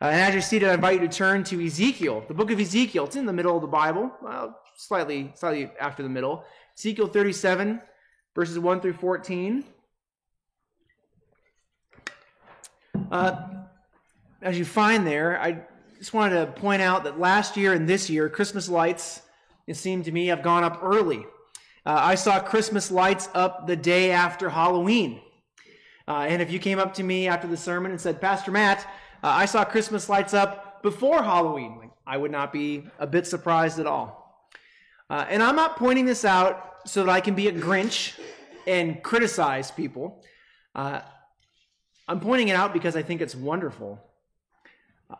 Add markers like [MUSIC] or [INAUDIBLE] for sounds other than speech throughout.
Uh, and as you're seated, I invite you to turn to Ezekiel, the book of Ezekiel. It's in the middle of the Bible, well, slightly, slightly after the middle. Ezekiel 37, verses 1 through 14. Uh, as you find there, I just wanted to point out that last year and this year, Christmas lights, it seemed to me, have gone up early. Uh, I saw Christmas lights up the day after Halloween. Uh, and if you came up to me after the sermon and said, Pastor Matt, uh, I saw Christmas lights up before Halloween. I would not be a bit surprised at all. Uh, and I'm not pointing this out so that I can be a Grinch and criticize people. Uh, I'm pointing it out because I think it's wonderful.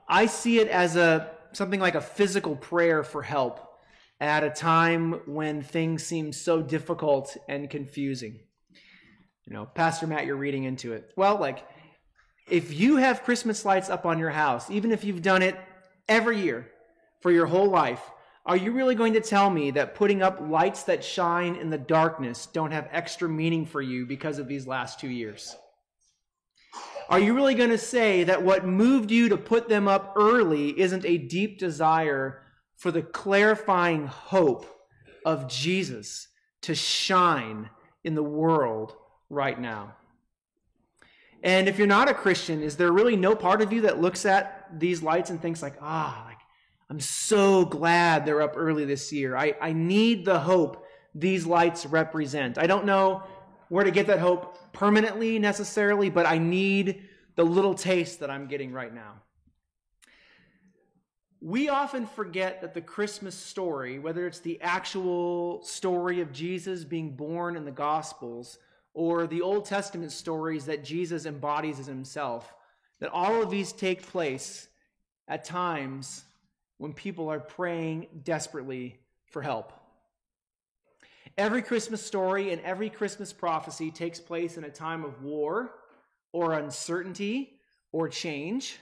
I see it as a something like a physical prayer for help at a time when things seem so difficult and confusing. You know, Pastor Matt, you're reading into it. Well, like if you have Christmas lights up on your house, even if you've done it every year for your whole life, are you really going to tell me that putting up lights that shine in the darkness don't have extra meaning for you because of these last two years? Are you really going to say that what moved you to put them up early isn't a deep desire for the clarifying hope of Jesus to shine in the world right now? And if you're not a Christian, is there really no part of you that looks at these lights and thinks like, ah, like I'm so glad they're up early this year. I, I need the hope these lights represent. I don't know where to get that hope permanently necessarily, but I need the little taste that I'm getting right now. We often forget that the Christmas story, whether it's the actual story of Jesus being born in the Gospels, or the Old Testament stories that Jesus embodies as himself, that all of these take place at times when people are praying desperately for help. Every Christmas story and every Christmas prophecy takes place in a time of war or uncertainty or change.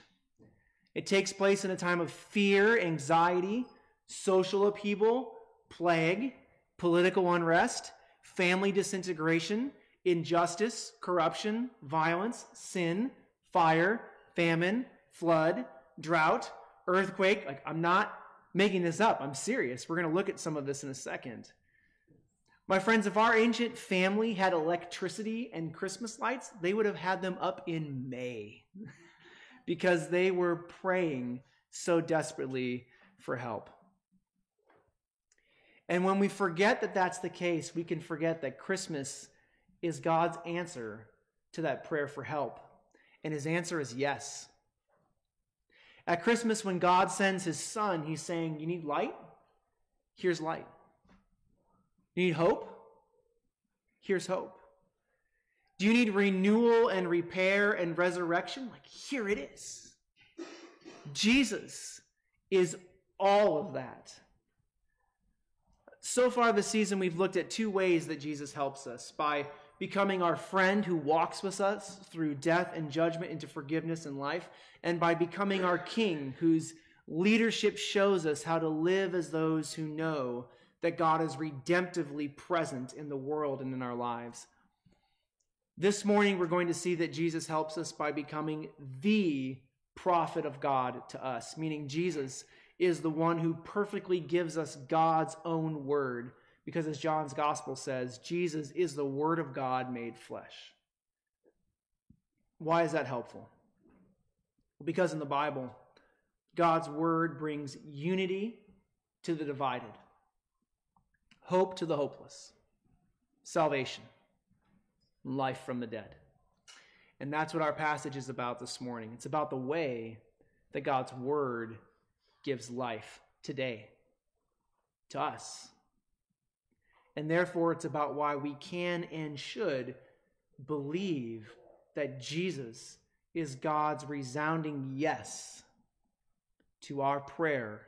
It takes place in a time of fear, anxiety, social upheaval, plague, political unrest, family disintegration, injustice, corruption, violence, sin, fire, famine, flood, drought, earthquake. Like, I'm not making this up. I'm serious. We're going to look at some of this in a second. My friends, if our ancient family had electricity and Christmas lights, they would have had them up in May [LAUGHS] because they were praying so desperately for help. And when we forget that that's the case, we can forget that Christmas is God's answer to that prayer for help. And his answer is yes. At Christmas, when God sends his son, he's saying, You need light? Here's light. You need hope? Here's hope. Do you need renewal and repair and resurrection? Like, here it is. Jesus is all of that. So far this season, we've looked at two ways that Jesus helps us by becoming our friend who walks with us through death and judgment into forgiveness and life, and by becoming our king whose leadership shows us how to live as those who know that God is redemptively present in the world and in our lives. This morning, we're going to see that Jesus helps us by becoming the prophet of God to us, meaning Jesus is the one who perfectly gives us God's own word because, as John's gospel says, Jesus is the Word of God made flesh. Why is that helpful? Because in the Bible, God's Word brings unity to the divided, hope to the hopeless, salvation, life from the dead. And that's what our passage is about this morning. It's about the way that God's Word gives life today to us. And therefore, it's about why we can and should believe that Jesus is God's resounding yes to our prayer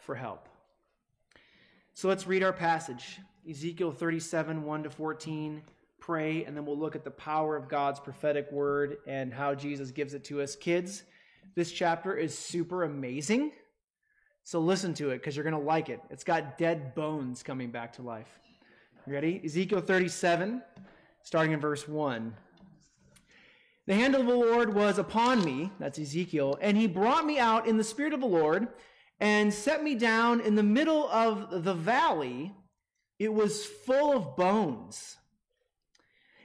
for help. So let's read our passage Ezekiel 37 1 to 14. Pray, and then we'll look at the power of God's prophetic word and how Jesus gives it to us. Kids, this chapter is super amazing. So listen to it because you're going to like it. It's got dead bones coming back to life. Ready? Ezekiel 37, starting in verse 1. The hand of the Lord was upon me, that's Ezekiel, and he brought me out in the spirit of the Lord and set me down in the middle of the valley. It was full of bones.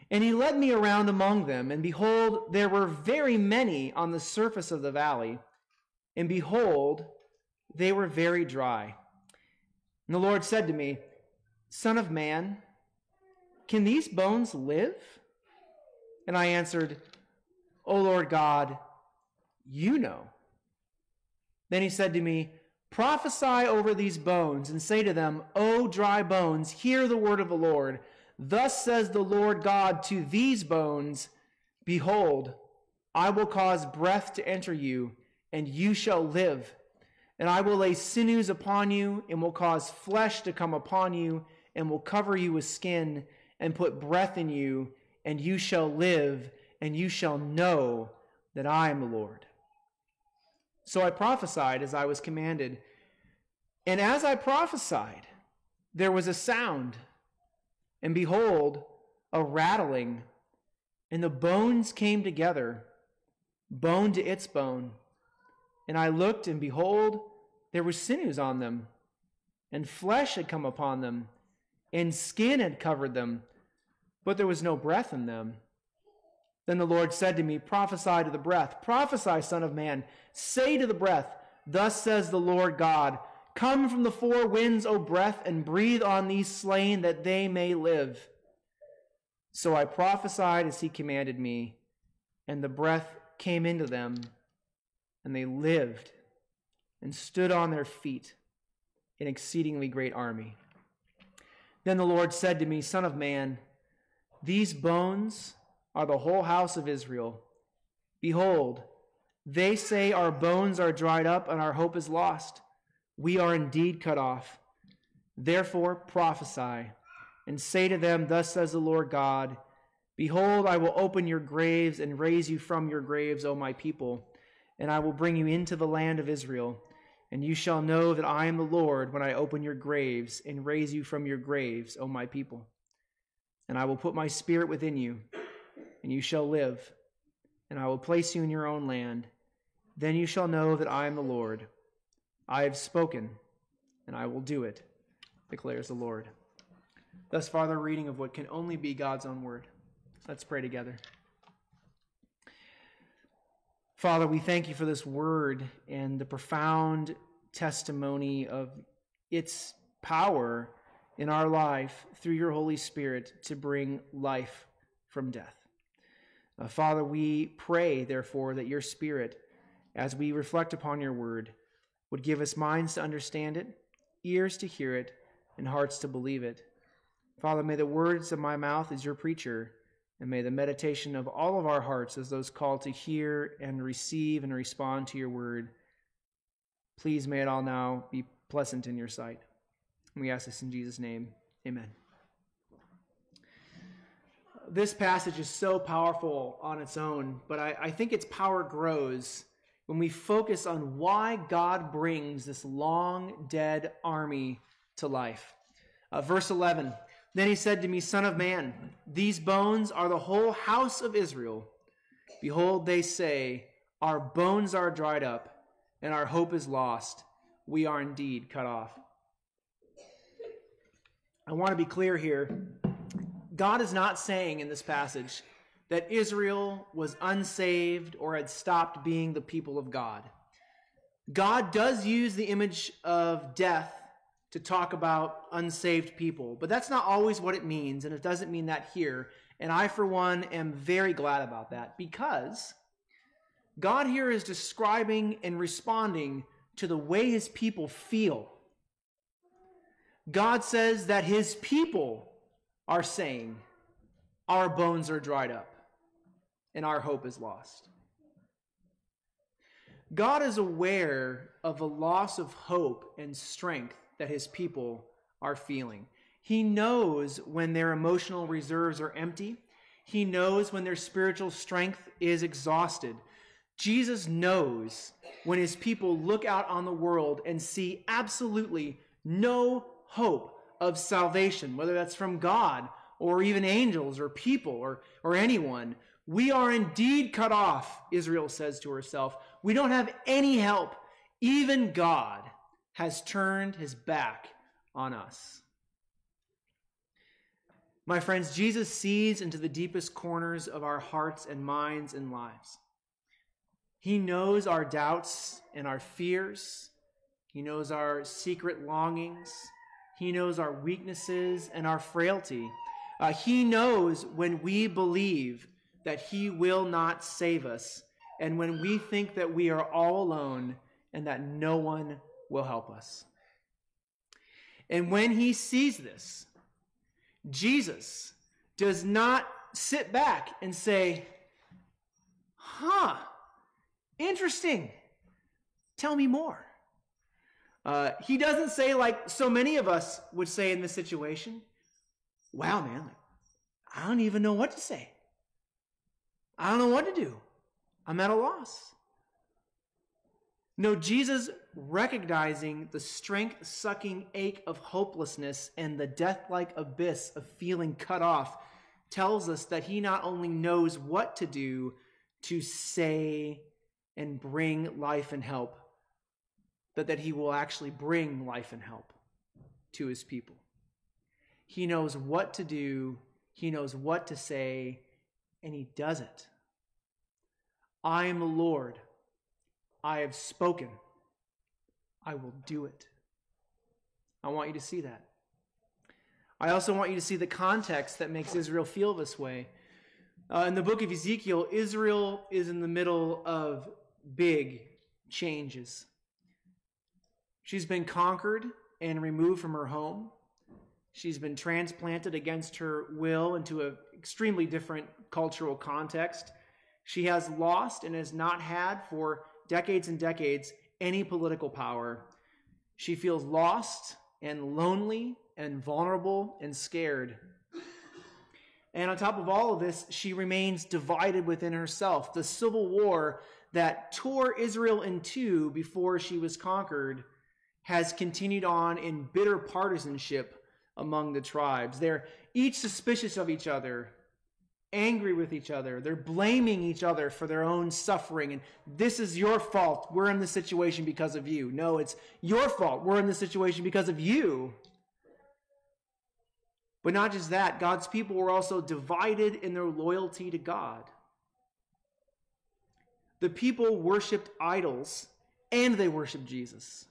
And he led me around among them, and behold, there were very many on the surface of the valley, and behold, they were very dry. And the Lord said to me, Son of man, can these bones live? And I answered, O Lord God, you know. Then he said to me, Prophesy over these bones and say to them, O dry bones, hear the word of the Lord. Thus says the Lord God to these bones Behold, I will cause breath to enter you, and you shall live. And I will lay sinews upon you, and will cause flesh to come upon you, and will cover you with skin, and put breath in you, and you shall live, and you shall know that I am the Lord. So I prophesied as I was commanded. And as I prophesied, there was a sound, and behold, a rattling, and the bones came together, bone to its bone. And I looked, and behold, there were sinews on them, and flesh had come upon them, and skin had covered them, but there was no breath in them. Then the Lord said to me, Prophesy to the breath, prophesy, Son of Man. Say to the breath, Thus says the Lord God, Come from the four winds, O breath, and breathe on these slain that they may live. So I prophesied as he commanded me, and the breath came into them, and they lived and stood on their feet, an exceedingly great army. Then the Lord said to me, Son of man, these bones are the whole house of Israel. Behold, they say our bones are dried up and our hope is lost. We are indeed cut off. Therefore prophesy and say to them, Thus says the Lord God Behold, I will open your graves and raise you from your graves, O my people, and I will bring you into the land of Israel. And you shall know that I am the Lord when I open your graves and raise you from your graves, O my people. And I will put my spirit within you and you shall live, and I will place you in your own land. Then you shall know that I am the Lord. I have spoken, and I will do it, declares the Lord. Thus far, the reading of what can only be God's own word. Let's pray together. Father, we thank you for this word and the profound testimony of its power in our life through your Holy Spirit to bring life from death. Uh, Father, we pray, therefore, that your Spirit, as we reflect upon your word, would give us minds to understand it, ears to hear it, and hearts to believe it. Father, may the words of my mouth as your preacher, and may the meditation of all of our hearts as those called to hear and receive and respond to your word, please may it all now be pleasant in your sight. we ask this in Jesus' name. Amen this passage is so powerful on its own, but I, I think its power grows when we focus on why God brings this long dead army to life. Uh, verse 11 Then he said to me, Son of man, these bones are the whole house of Israel. Behold, they say, Our bones are dried up, and our hope is lost. We are indeed cut off. I want to be clear here God is not saying in this passage that Israel was unsaved or had stopped being the people of God. God does use the image of death to talk about unsaved people, but that's not always what it means, and it doesn't mean that here. And I, for one, am very glad about that because God here is describing and responding to the way his people feel. God says that his people are saying, Our bones are dried up and our hope is lost. God is aware of the loss of hope and strength that his people are feeling. He knows when their emotional reserves are empty. He knows when their spiritual strength is exhausted. Jesus knows when his people look out on the world and see absolutely no hope of salvation, whether that's from God or even angels or people or, or anyone, We are indeed cut off, Israel says to herself. We don't have any help. Even God has turned his back on us. My friends, Jesus sees into the deepest corners of our hearts and minds and lives. He knows our doubts and our fears. He knows our secret longings. He knows our weaknesses and our frailty. Uh, he knows when we believe that He will not save us, and when we think that we are all alone and that no one will help us. And when He sees this, Jesus does not sit back and say, Huh, interesting. Tell me more. Uh, he doesn't say, like so many of us would say in this situation, Wow, man, I don't even know what to say. I don't know what to do. I'm at a loss. No, Jesus recognizing the strength sucking ache of hopelessness and the death like abyss of feeling cut off tells us that he not only knows what to do to say and bring life and help, but that he will actually bring life and help to his people. He knows what to do, he knows what to say, and he does it. I am the Lord. I have spoken. I will do it. I want you to see that. I also want you to see the context that makes Israel feel this way. Uh, in the book of Ezekiel, Israel is in the middle of big changes. She's been conquered and removed from her home. She's been transplanted against her will into an extremely different cultural context. She has lost and has not had for decades and decades any political power. She feels lost and lonely and vulnerable and scared. And on top of all of this, she remains divided within herself. The civil war that tore Israel in two before she was conquered has continued on in bitter partisanship among the tribes. They're each suspicious of each other angry with each other. They're blaming each other for their own suffering. And this is your fault. We're in this situation because of you. No, it's your fault. We're in this situation because of you. But not just that, God's people were also divided in their loyalty to God. The people worshiped idols and they worshiped Jesus.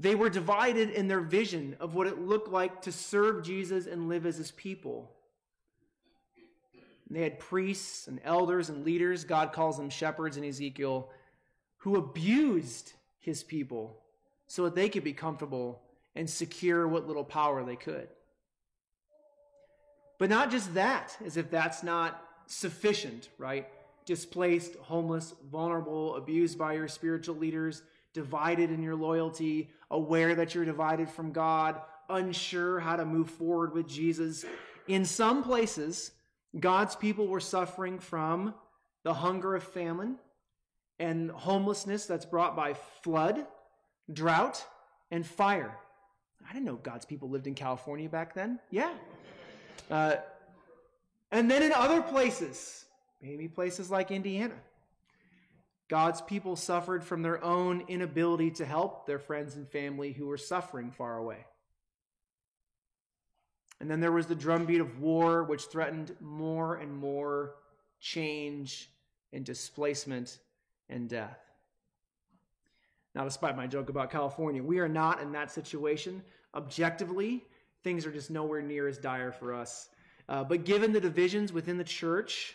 They were divided in their vision of what it looked like to serve Jesus and live as his people. And they had priests and elders and leaders, God calls them shepherds in Ezekiel, who abused his people so that they could be comfortable and secure what little power they could. But not just that, as if that's not sufficient, right? Displaced, homeless, vulnerable, abused by your spiritual leaders, divided in your loyalty, aware that you're divided from God, unsure how to move forward with Jesus. In some places, God's people were suffering from the hunger of famine and homelessness that's brought by flood, drought, and fire. I didn't know God's people lived in California back then. Yeah. Uh, and then in other places, maybe places like Indiana, God's people suffered from their own inability to help their friends and family who were suffering far away. And then there was the drumbeat of war, which threatened more and more change and displacement and death. Now, despite my joke about California, we are not in that situation. Objectively, things are just nowhere near as dire for us. Uh, but given the divisions within the church,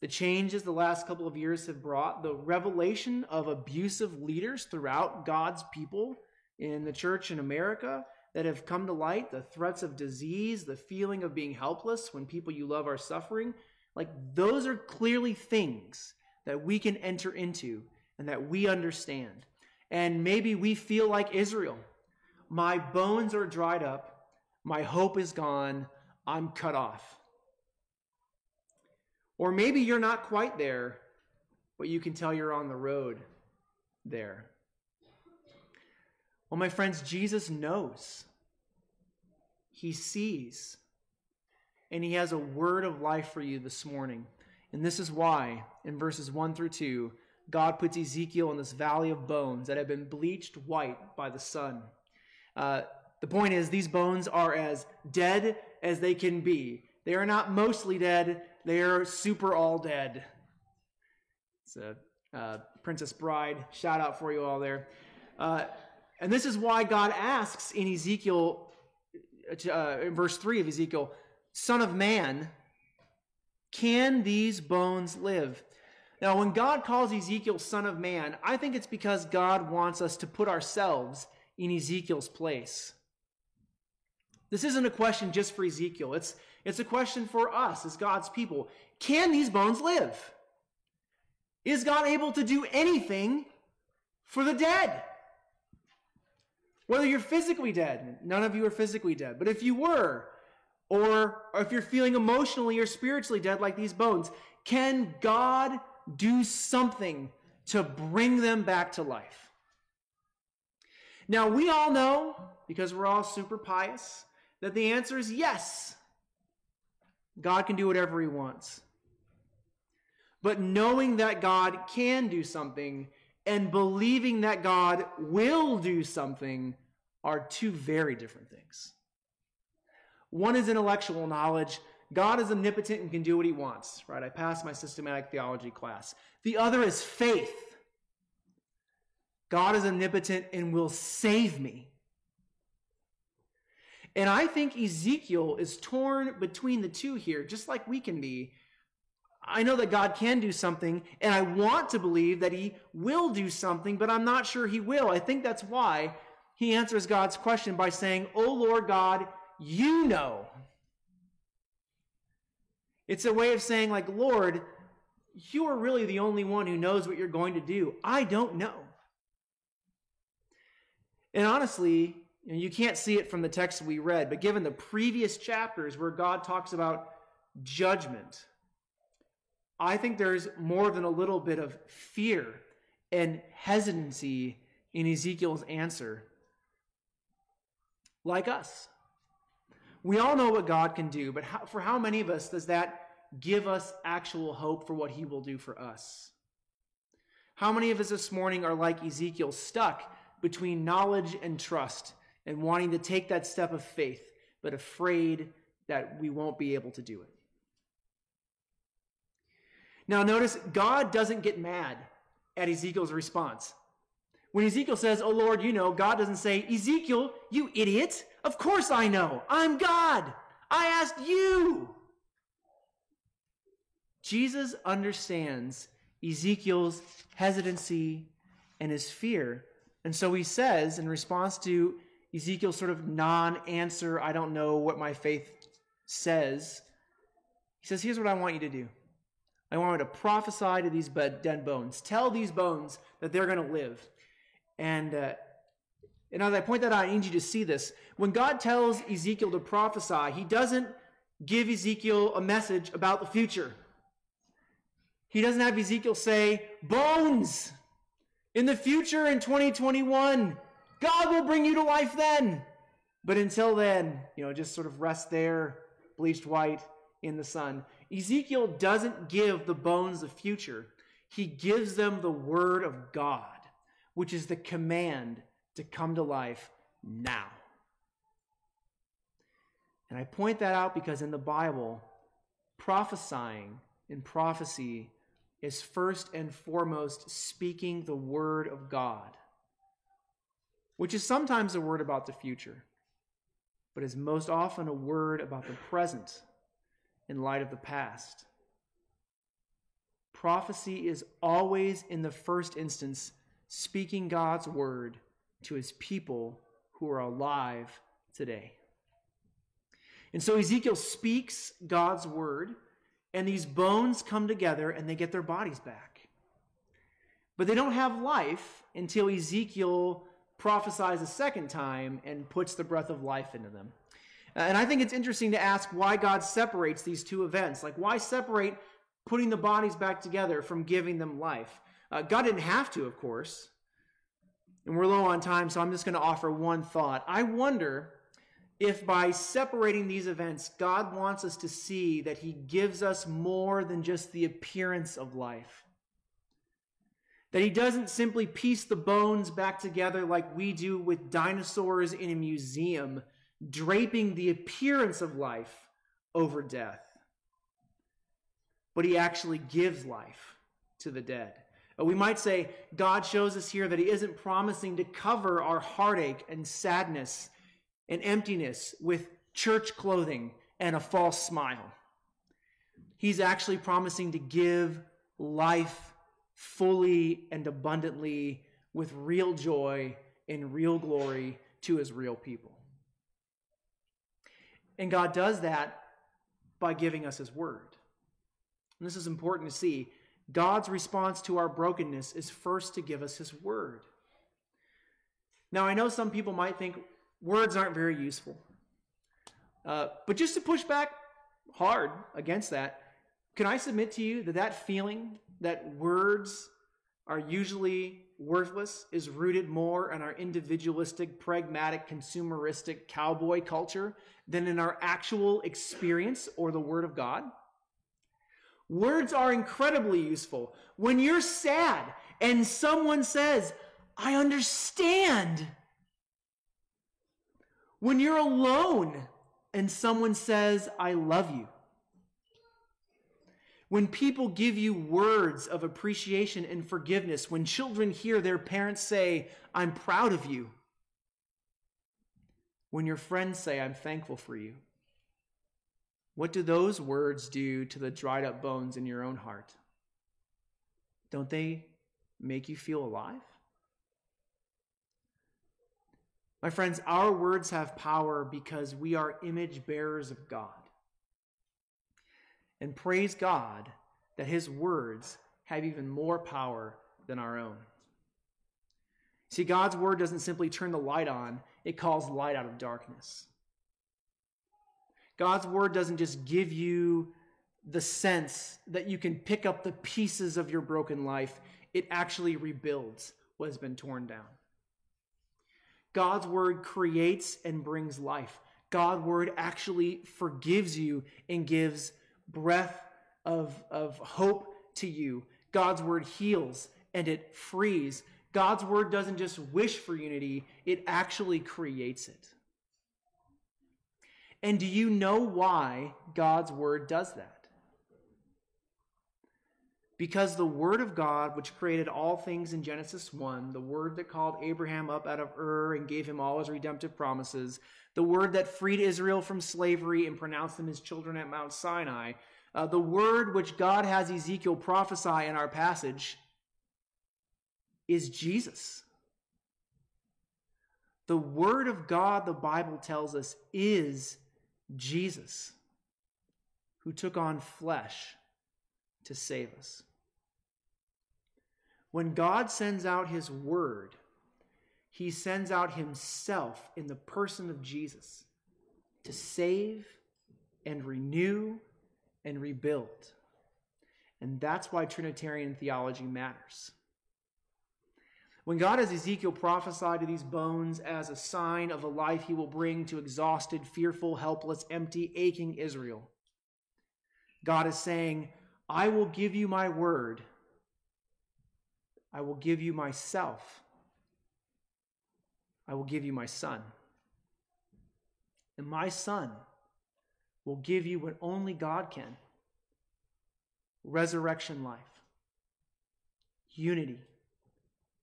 the changes the last couple of years have brought, the revelation of abusive leaders throughout God's people in the church in America, that have come to light, the threats of disease, the feeling of being helpless when people you love are suffering, like those are clearly things that we can enter into and that we understand. And maybe we feel like Israel. My bones are dried up, my hope is gone, I'm cut off. Or maybe you're not quite there, but you can tell you're on the road there. Well, my friends, Jesus knows. He sees. and He has a word of life for you this morning. And this is why, in verses 1 through 2, God puts Ezekiel in this valley of bones that have been bleached white by the sun. Uh, the point is, these bones are as dead as they can be. They are not mostly dead, they are super all dead. It's a uh, Princess Bride shout out for you all there. Uh, and this is why God asks in Ezekiel, uh, in verse 3 of Ezekiel, Son of man, can these bones live? Now, when God calls Ezekiel son of man, I think it's because God wants us to put ourselves in Ezekiel's place. This isn't a question just for Ezekiel. It's, it's a question for us as God's people. Can these bones live? Is God able to do anything for the dead? Whether you're physically dead, none of you are physically dead, but if you were, or if you're feeling emotionally or spiritually dead like these bones, can God do something to bring them back to life? Now, we all know, because we're all super pious, that the answer is yes. God can do whatever he wants. But knowing that God can do something and believing that God will do something are two very different things. One is intellectual knowledge. God is omnipotent and can do what he wants, right? I passed my systematic theology class. The other is faith. God is omnipotent and will save me. And I think Ezekiel is torn between the two here, just like we can be. I know that God can do something, and I want to believe that He will do something, but I'm not sure He will. I think that's why He answers God's question by saying, Oh Lord God, you know. It's a way of saying, like, Lord, you are really the only one who knows what you're going to do. I don't know. And honestly, you can't see it from the text we read, but given the previous chapters where God talks about judgment, I think there's more than a little bit of fear and hesitancy in Ezekiel's answer. Like us. We all know what God can do, but how, for how many of us does that give us actual hope for what he will do for us? How many of us this morning are like Ezekiel, stuck between knowledge and trust? and wanting to take that step of faith, but afraid that we won't be able to do it. Now, notice God doesn't get mad at Ezekiel's response. When Ezekiel says, Oh Lord, you know, God doesn't say, Ezekiel, you idiot. Of course I know. I'm God. I asked you. Jesus understands Ezekiel's hesitancy and his fear. And so he says, in response to Ezekiel's sort of non answer, I don't know what my faith says. He says, Here's what I want you to do I want you to prophesy to these dead bones. Tell these bones that they're going to live. And, uh, and as I point that out, I need you to see this. When God tells Ezekiel to prophesy, he doesn't give Ezekiel a message about the future. He doesn't have Ezekiel say, Bones, in the future in 2021, God will bring you to life then. But until then, you know, just sort of rest there, bleached white in the sun. Ezekiel doesn't give the bones the future, he gives them the word of God, which is the command to come to life now. And I point that out because in the Bible, prophesying in prophecy is first and foremost speaking the word of God which is sometimes a word about the future, but is most often a word about the present in light of the past. Prophecy is always, in the first instance, speaking God's word to his people who are alive today. And so Ezekiel speaks God's word, and these bones come together and they get their bodies back. But they don't have life until Ezekiel prophesies a second time and puts the breath of life into them. Uh, and I think it's interesting to ask why God separates these two events. Like, why separate putting the bodies back together from giving them life? Uh, God didn't have to, of course. And we're low on time, so I'm just going to offer one thought. I wonder if by separating these events, God wants us to see that He gives us more than just the appearance of life. That He doesn't simply piece the bones back together like we do with dinosaurs in a museum, draping the appearance of life over death. But He actually gives life to the dead. But we might say God shows us here that He isn't promising to cover our heartache and sadness and emptiness with church clothing and a false smile. He's actually promising to give life fully and abundantly with real joy and real glory to His real people. And God does that by giving us His Word. And this is important to see God's response to our brokenness is first to give us His Word. Now, I know some people might think words aren't very useful. Uh, but just to push back hard against that, can I submit to you that that feeling that words are usually worthless is rooted more in our individualistic, pragmatic, consumeristic cowboy culture than in our actual experience or the Word of God? Words are incredibly useful. When you're sad and someone says, I understand. When you're alone and someone says, I love you. When people give you words of appreciation and forgiveness, when children hear their parents say, I'm proud of you. When your friends say, I'm thankful for you. What do those words do to the dried up bones in your own heart? Don't they make you feel alive? My friends, our words have power because we are image bearers of God. And praise God that his words have even more power than our own. See, God's word doesn't simply turn the light on, it calls light out of darkness. God's word doesn't just give you the sense that you can pick up the pieces of your broken life, it actually rebuilds what has been torn down. God's word creates and brings life. God's word actually forgives you and gives breath of, of hope to you. God's word heals and it frees. God's word doesn't just wish for unity, it actually creates it. And do you know why God's word does that? Because the word of God, which created all things in Genesis 1, the word that called Abraham up out of Ur and gave him all his redemptive promises, the word that freed Israel from slavery and pronounced them his children at Mount Sinai, uh, the word which God has Ezekiel prophesy in our passage is Jesus. The word of God, the Bible tells us, is Jesus, who took on flesh to save us. When God sends out his word, he sends out himself in the person of Jesus to save and renew and rebuild. And that's why Trinitarian theology matters. When God has Ezekiel prophesied to these bones as a sign of the life he will bring to exhausted, fearful, helpless, empty, aching Israel, God is saying, I will give you my word. I will give you myself. I will give you my son. And my son will give you what only God can resurrection life, unity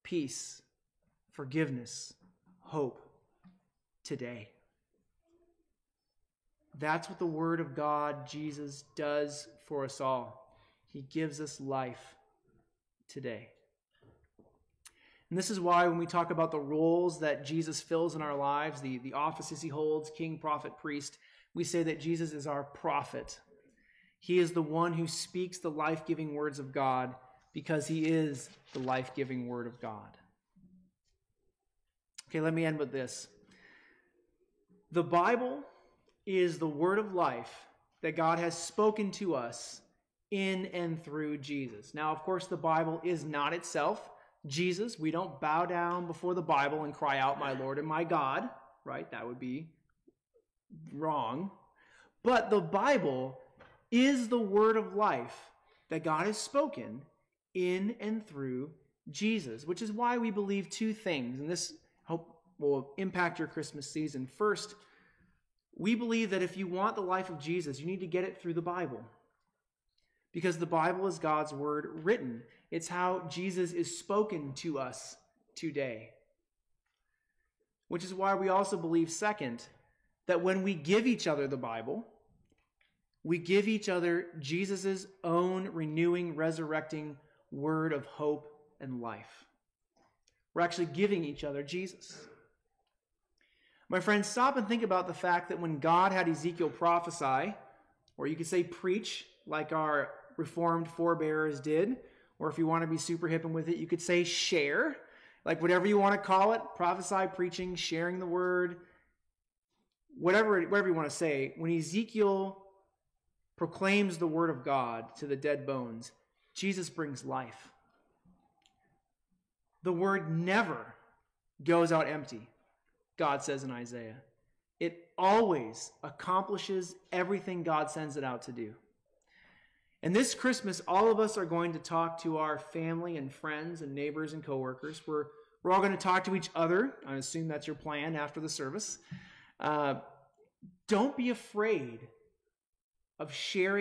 peace, forgiveness, hope today. That's what the Word of God, Jesus, does for us all. He gives us life today. And this is why, when we talk about the roles that Jesus fills in our lives, the, the offices he holds king, prophet, priest we say that Jesus is our prophet. He is the one who speaks the life giving words of God because he is the life giving Word of God. Okay, let me end with this. The Bible is the Word of life that God has spoken to us in and through Jesus. Now, of course, the Bible is not itself Jesus. We don't bow down before the Bible and cry out, My Lord and my God, right? That would be wrong. But the Bible is the word of life that God has spoken in and through Jesus, which is why we believe two things. And this hope will impact your Christmas season. First, we believe that if you want the life of Jesus, you need to get it through the Bible. Because the Bible is God's word written. It's how Jesus is spoken to us today. Which is why we also believe, second, that when we give each other the Bible, we give each other Jesus' own renewing, resurrecting word of hope and life. We're actually giving each other Jesus. My friends, stop and think about the fact that when God had Ezekiel prophesy, or you could say preach, like our Reformed forebears did, or if you want to be super hip and with it, you could say share, like whatever you want to call it prophesy, preaching, sharing the word, whatever, whatever you want to say. When Ezekiel proclaims the word of God to the dead bones, Jesus brings life. The word never goes out empty, God says in Isaiah. It always accomplishes everything God sends it out to do. And this Christmas, all of us are going to talk to our family and friends and neighbors and coworkers. We're, we're all going to talk to each other. I assume that's your plan after the service. Uh, don't be afraid of sharing